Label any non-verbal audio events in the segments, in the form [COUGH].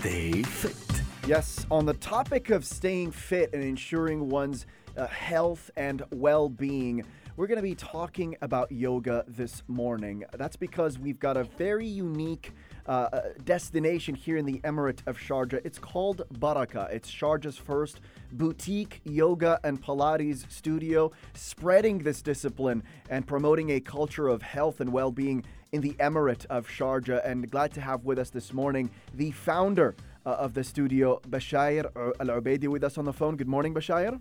Stay fit. Yes, on the topic of staying fit and ensuring one's uh, health and well being, we're going to be talking about yoga this morning. That's because we've got a very unique uh, uh, destination here in the Emirate of Sharjah. It's called Barakah. It's Sharjah's first boutique yoga and Pilates studio, spreading this discipline and promoting a culture of health and well being in the Emirate of Sharjah. And glad to have with us this morning the founder uh, of the studio, Bashayer Al Obeidi, with us on the phone. Good morning, Bashayer.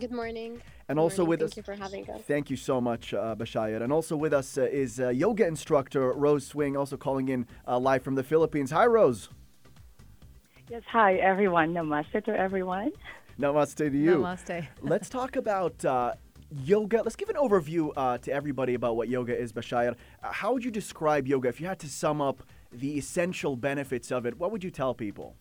Good morning. And Good also morning. with Thank us. you for having us. Thank you so much, uh, Bashayer. And also with us uh, is uh, yoga instructor Rose Swing, also calling in uh, live from the Philippines. Hi, Rose. Yes, hi everyone. Namaste to everyone. Namaste to you. Namaste. [LAUGHS] Let's talk about uh, yoga. Let's give an overview uh, to everybody about what yoga is, Bashayer. Uh, how would you describe yoga if you had to sum up the essential benefits of it? What would you tell people?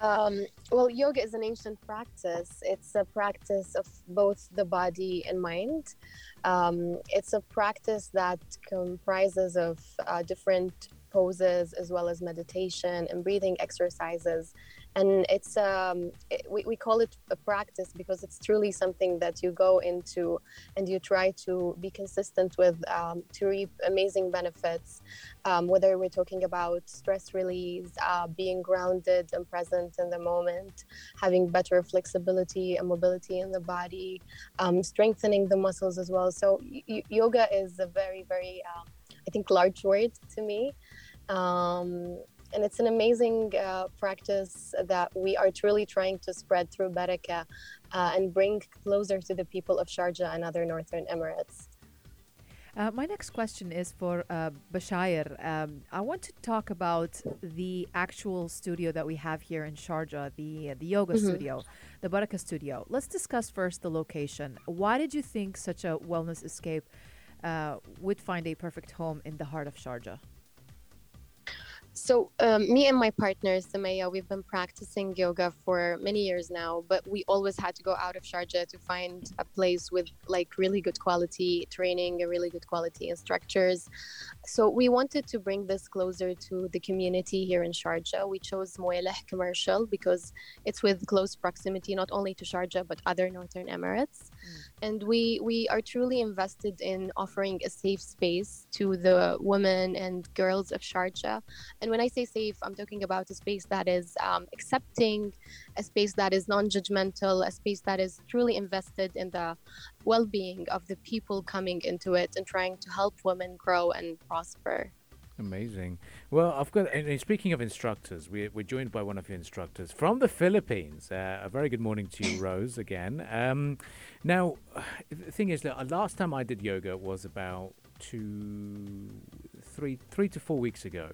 Um, well, yoga is an ancient practice. It's a practice of both the body and mind. Um, it's a practice that comprises of uh, different poses as well as meditation and breathing exercises. And it's um, it, we, we call it a practice because it's truly something that you go into and you try to be consistent with um, to reap amazing benefits um, whether we're talking about stress release, uh, being grounded and present in the moment, having better flexibility and mobility in the body, um, strengthening the muscles as well. So, y- yoga is a very, very, uh, I think, large word to me. Um, and it's an amazing uh, practice that we are truly trying to spread through Barakah uh, and bring closer to the people of Sharjah and other northern Emirates. Uh, my next question is for uh, Bashayer. Um, I want to talk about the actual studio that we have here in Sharjah, the the yoga Mhm. studio, the Barakah studio. Let's discuss first the location. Why did you think such a wellness escape uh, would find a perfect home in the heart of Sharjah? So, um, me and my partner, Samaya, we've been practicing yoga for many years now, but we always had to go out of Sharjah to find a place with like really good quality training and really good quality instructors. So, we wanted to bring this closer to the community here in Sharjah. We chose Muwaileh Commercial because it's with close proximity not only to Sharjah but other northern Emirates. And we, we are truly invested in offering a safe space to the women and girls of Sharjah and when I say safe, I'm talking about a space that is um, accepting, a space that is non judgmental, a space that is truly invested in the well being of the people coming into it and trying to help women grow and prosper. Amazing. Well, I've got. And speaking of instructors, we, we're joined by one of your instructors from the Philippines. Uh, a very good morning to you, Rose. Again. Um, now, [SIGHS] the thing is, that uh, last time I did yoga was about two, three, three to four weeks ago.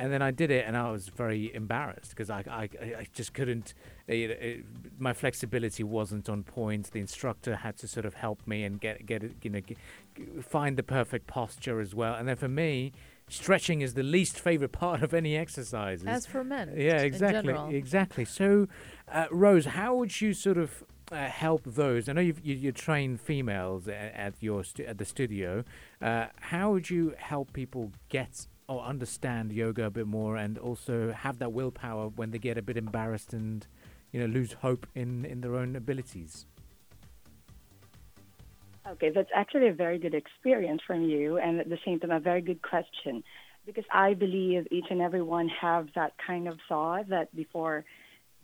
And then I did it, and I was very embarrassed because I, I, I just couldn't. uh, It, it, my flexibility wasn't on point. The instructor had to sort of help me and get get you know, g g- find the perfect posture as well. And then for me, stretching is the least favorite part of any exercises. As for men, yeah, exactly, exactly. So, uh, Rose, how would you sort of uh, help those? I know you've, you you train females at, at your stu- at the studio. Uh, how would you help people get or understand yoga a bit more, and also have that willpower when they get a bit embarrassed and you know lose hope in in their own abilities? Okay, that's actually a very good experience from you, and at the same time, a very good question, because I believe each and every one have that kind of thought that before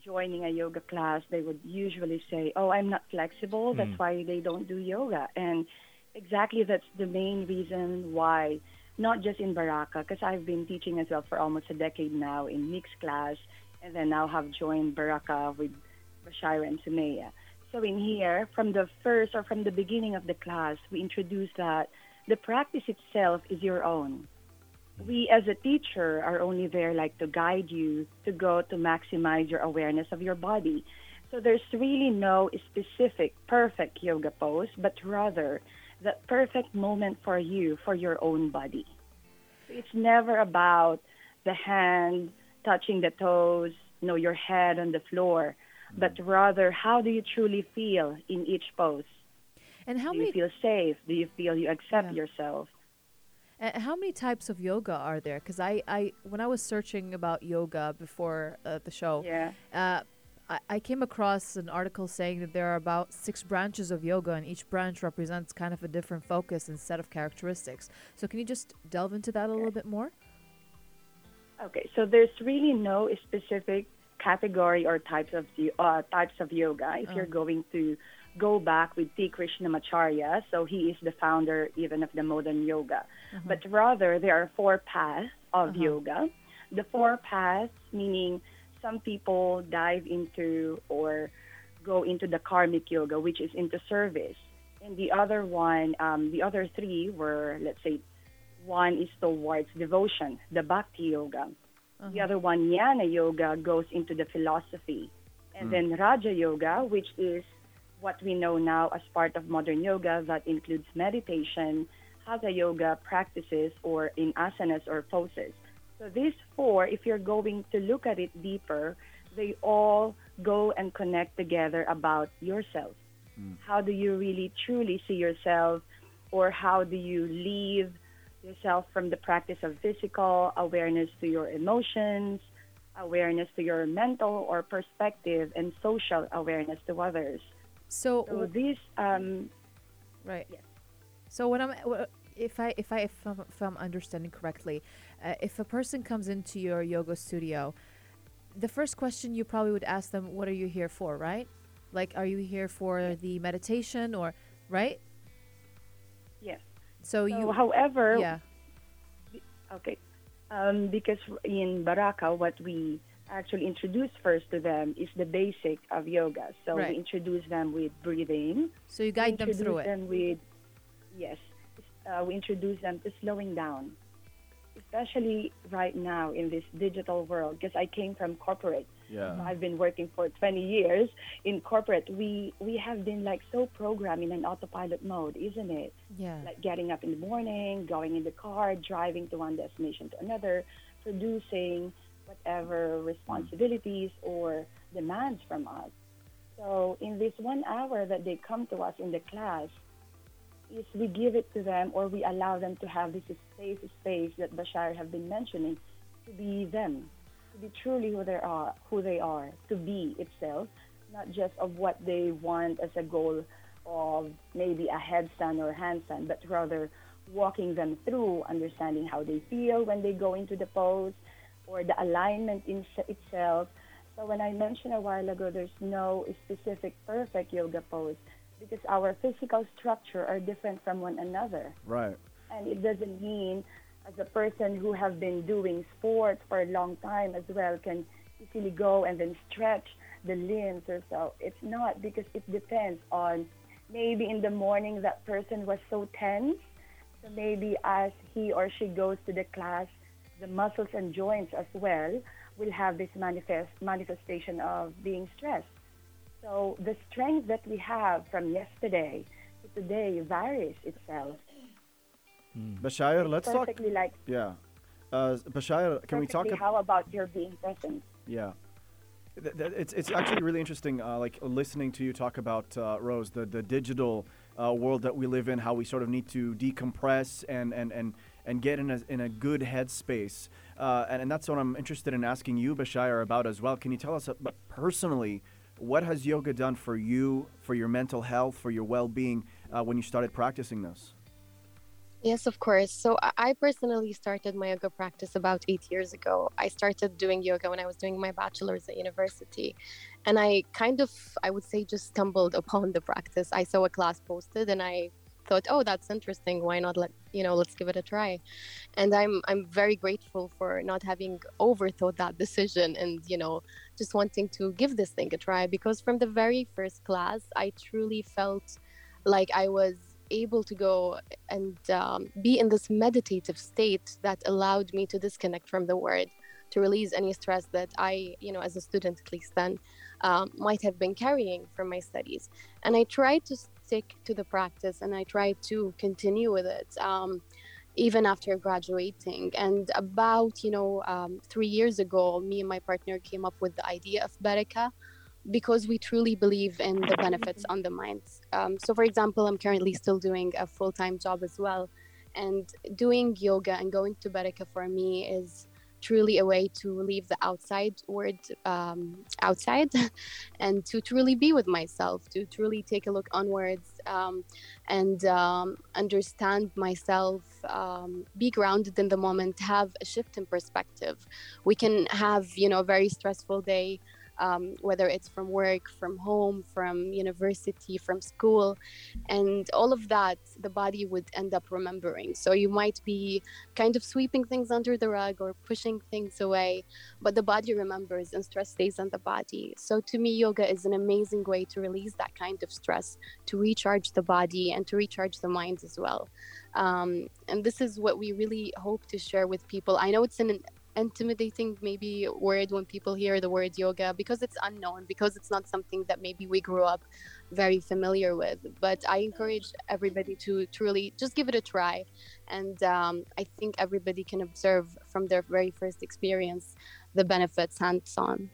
joining a yoga class, they would usually say, "Oh, I'm not flexible. That's Mm. why they don't do yoga." And exactly that's the main reason why, not just in Barakah, because I've been teaching as well for almost a decade now in mixed class, and then now have joined Barakah with Bashira and Sumaya. So in here, from the first or from the beginning of the class, we introduce that the practice itself is your own. We as a teacher are only there like to guide you to go to maximize your awareness of your body. So there's really no specific perfect yoga pose, but rather the perfect moment for you for your own body. It's never about the hand touching the toes, you know, your head on the floor, but rather how do you truly feel in each pose? And how do many you feel safe? Do you feel you accept Yeah. yourself? Uh, how many types of yoga are there? Because I, I, when I was searching about yoga before uh, the show, Yeah. uh, I, I came across an article saying that there are about six branches of yoga, and each branch represents kind of a different focus and set of characteristics. So, can you just delve into that a little bit more? Okay, so there's really no specific category or types of uh, types of yoga. If you're going to go back with T. Krishnamacharya, so he is the founder even of the modern yoga, but rather there are four paths of yoga. The four paths meaning some people dive into or go into the karmic yoga, which is into service, and the other one, um, the other three were let's say one is towards devotion, the bhakti yoga. Uh-huh. The other one, jnana yoga, goes into the philosophy. And hmm. then raja yoga, which is what we know now as part of modern yoga, that includes meditation, hatha yoga practices, or in asanas or poses. So these four, if you're going to look at it deeper, they all go and connect together about yourself. Hmm. How do you really truly see yourself, or how do you leave yourself from the practice of physical awareness to your emotions, awareness to your mental or perspective, and social awareness to others. So, So this, um, right. Yes. So, when I'm, if I, if I, if I'm, if I'm understanding correctly, uh, if a person comes into your yoga studio, the first question you probably would ask them, "What are you here for?" Right? Like, are you here for the meditation or, right? So, So, you, however, yeah. Okay. Um, because in Barakah, what we actually introduce first to them is the basic of yoga. So Right. we introduce them with breathing. So you guide them we introduce through it. them with, yes, uh, we introduce them to slowing down, especially right now in this digital world. Because I came from corporate, Yeah. I've been working for 20 years in corporate. We we have been like so programmed in an autopilot mode, isn't it? Yeah. like getting up in the morning, going in the car, driving to one destination to another, producing whatever responsibilities or demands from us. So in this one hour that they come to us in the class, is we give it to them or we allow them to have this safe space that Bashar have been mentioning to be them, to be truly who they are, who they are, to be itself, not just of what they want as a goal of maybe a headstand or handstand, but rather walking them through understanding how they feel when they go into the pose or the alignment in itself. So when I mentioned a while ago, there's no specific perfect yoga pose because our physical structure are different from one another Right. and it doesn't mean as a person who have been doing sports for a long time as well can easily go and then stretch the limbs or so. It's not because it depends on maybe in the morning that person was so tense so maybe as he or she goes to the class the muscles and joints as well will have this manifest manifestation of being stressed. So the strength that we have from yesterday to today varies itself Bashir, let's talk. perfectly like Yeah. Uh, Bashir, can we talk? perfectly ab- how about your being present Yeah. Th- th- It's, it's actually really interesting, uh, like listening to you talk about uh, Rose, the the digital uh, world that we live in, how we sort of need to decompress and and and, and get in a in a good headspace, uh, and and that's what I'm interested in asking you, Bashir, about as well. Can you tell us uh, but personally, what has yoga done for you, for your mental health, for your well-being uh, when you started practicing this? Yes, of course. So I- personally started my yoga practice about eight years ago. I started doing yoga when I was doing my bachelor's at university. And I kind of, I would say, just stumbled [LAUGHS] upon the practice. I saw a class posted and I thought, oh, that's interesting. Why not let, you know, let's give it a try. And I'm, I'm very grateful for not having overthought that [LAUGHS] decision and, you know, just wanting to give this thing a try because from the very first class, I truly felt like I was able to go and um, be in this meditative state that allowed me to disconnect from the world to release any stress that i you know as a student at least then um, might have been carrying from my studies. And i tried to stick to the practice and i tried to continue with it um, even after graduating. And about you know um, three years ago me and my partner came up with the idea of barakah because we truly believe in the benefits on the mind. Um, so, for example, I'm currently still doing a full time job as well. And doing yoga and going to Barakah for me is truly a way to leave the outside world um, outside [LAUGHS] and to truly be with myself, to truly take a look onwards um, and um, understand myself, um, be grounded in the moment, have a shift in perspective. We can have, you know, a very stressful day um, whether it's from work, from home, from university, from school, and all of that, the body would end up remembering. So you might be kind of sweeping things under the rug or pushing things away, but the body remembers and stress stays on the body. So to me, yoga is an amazing way to release that kind of stress, to recharge the body and to recharge the mind as well. Um, and this is what we really hope to share with people. I know it's an intimidating maybe word when people hear the word yoga because it's unknown because it's not something that maybe we grew up very familiar with. But i encourage everybody to truly just give it a try. And um, i think everybody can observe from their very first experience the benefits hands on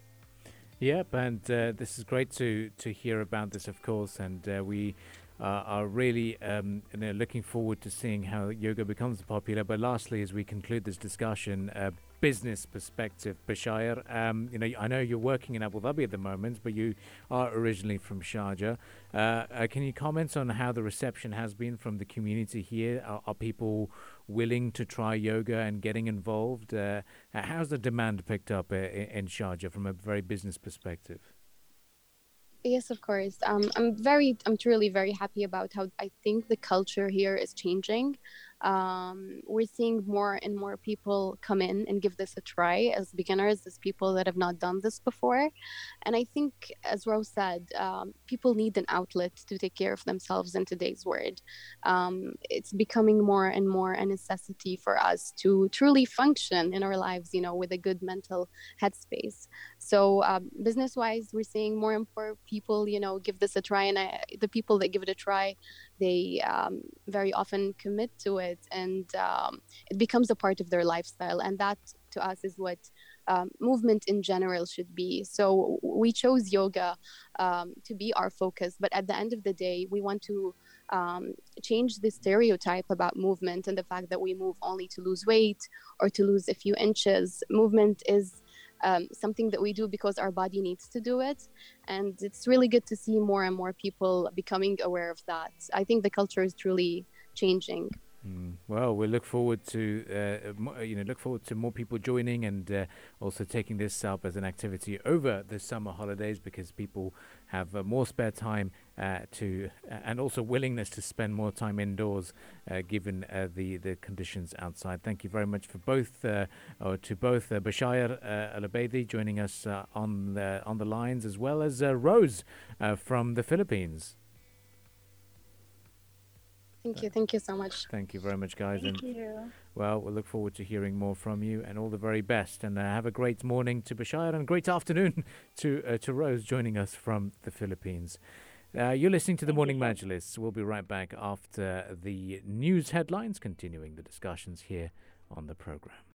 Yep, and uh, this is great to to hear about this, of course, and uh, we uh, are really um, you know, looking forward to seeing how yoga becomes popular. But lastly, as we conclude this discussion, uh, business perspective, Bashir, um, you know, I know you're working in Abu Dhabi at the moment, but you are originally from Sharjah. Uh, uh, can you comment on how the reception has been from the community here? Are, are people willing to try yoga and getting involved? Uh, how's the demand picked up uh, in Sharjah from a very business perspective? Yes, of course. Um, I'm very, I'm truly very happy about how I think the culture here is changing um, we're seeing more and more people come in and give this a try as beginners, as people that have not done this before. And I think, as Rose said, um, people need an outlet to take care of themselves in today's world. Um, it's becoming more and more a necessity for us to truly function in our lives, you know, with a good mental headspace. So, um, business wise, we're seeing more and more people, you know, give this a try. And I, the people that give it a try, they um, very often commit to it and um, it becomes a part of their lifestyle. And that to us is what um, movement in general should be. So we chose yoga um, to be our focus. But at the end of the day we want to um, change the stereotype about movement and the fact that we move only to lose weight or to lose a few inches. Movement is um, something that we do because our body needs to do it. And it's really good to see more and more people becoming aware of that. I think the culture is truly changing. Mm. Well, we look forward to uh, you know look forward to more people joining and uh, also taking this up as an activity over the summer holidays because people have uh, more spare time uh, to uh, and also willingness to spend more time indoors uh, given the the conditions outside. Thank you very much for both or to both uh, Bashir uh, joining us on the on the lines as well as Rose from the Philippines. Thank you. Thank you so much. Thank you very much, guys. Thank and you. Well, we'll look forward to hearing more from you and all the very best. And uh, have a great morning to Bashir and a great afternoon [LAUGHS] to, uh, to Rose joining us from the Philippines. Uh, you're listening to the Morning Majlis. We'll be right back after the news headlines, continuing the discussions here on the program.